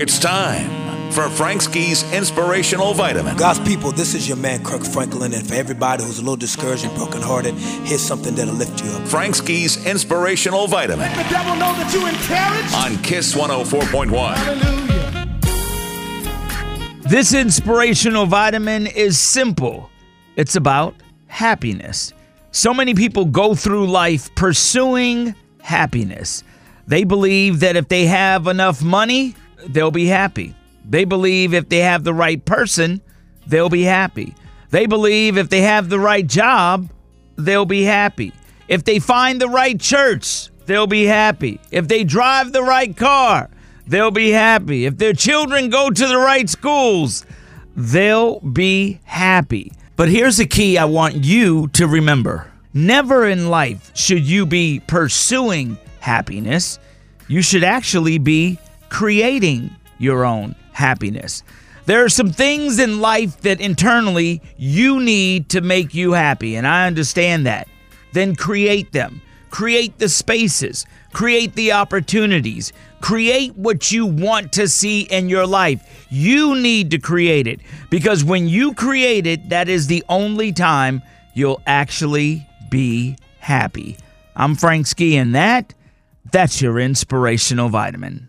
It's time for Frank Ski's Inspirational Vitamin. God's people, this is your man Kirk Franklin, and for everybody who's a little discouraged and brokenhearted, here's something that'll lift you up. Frank Ski's Inspirational Vitamin Let the devil know that you encouraged. on Kiss 104.1. Hallelujah. This inspirational vitamin is simple. It's about happiness. So many people go through life pursuing happiness. They believe that if they have enough money, they'll be happy. They believe if they have the right person, they'll be happy. They believe if they have the right job, they'll be happy. If they find the right church, they'll be happy. If they drive the right car, they'll be happy. If their children go to the right schools, they'll be happy. But here's the key I want you to remember never in life should you be pursuing happiness. You should actually be creating your own happiness. There are some things in life that internally you need to make you happy, and I understand that. Then create them. Create the spaces, create the opportunities, create what you want to see in your life. You need to create it because when you create it, that is the only time you'll actually be happy. I'm Frank Ski, and that, that's your inspirational vitamin.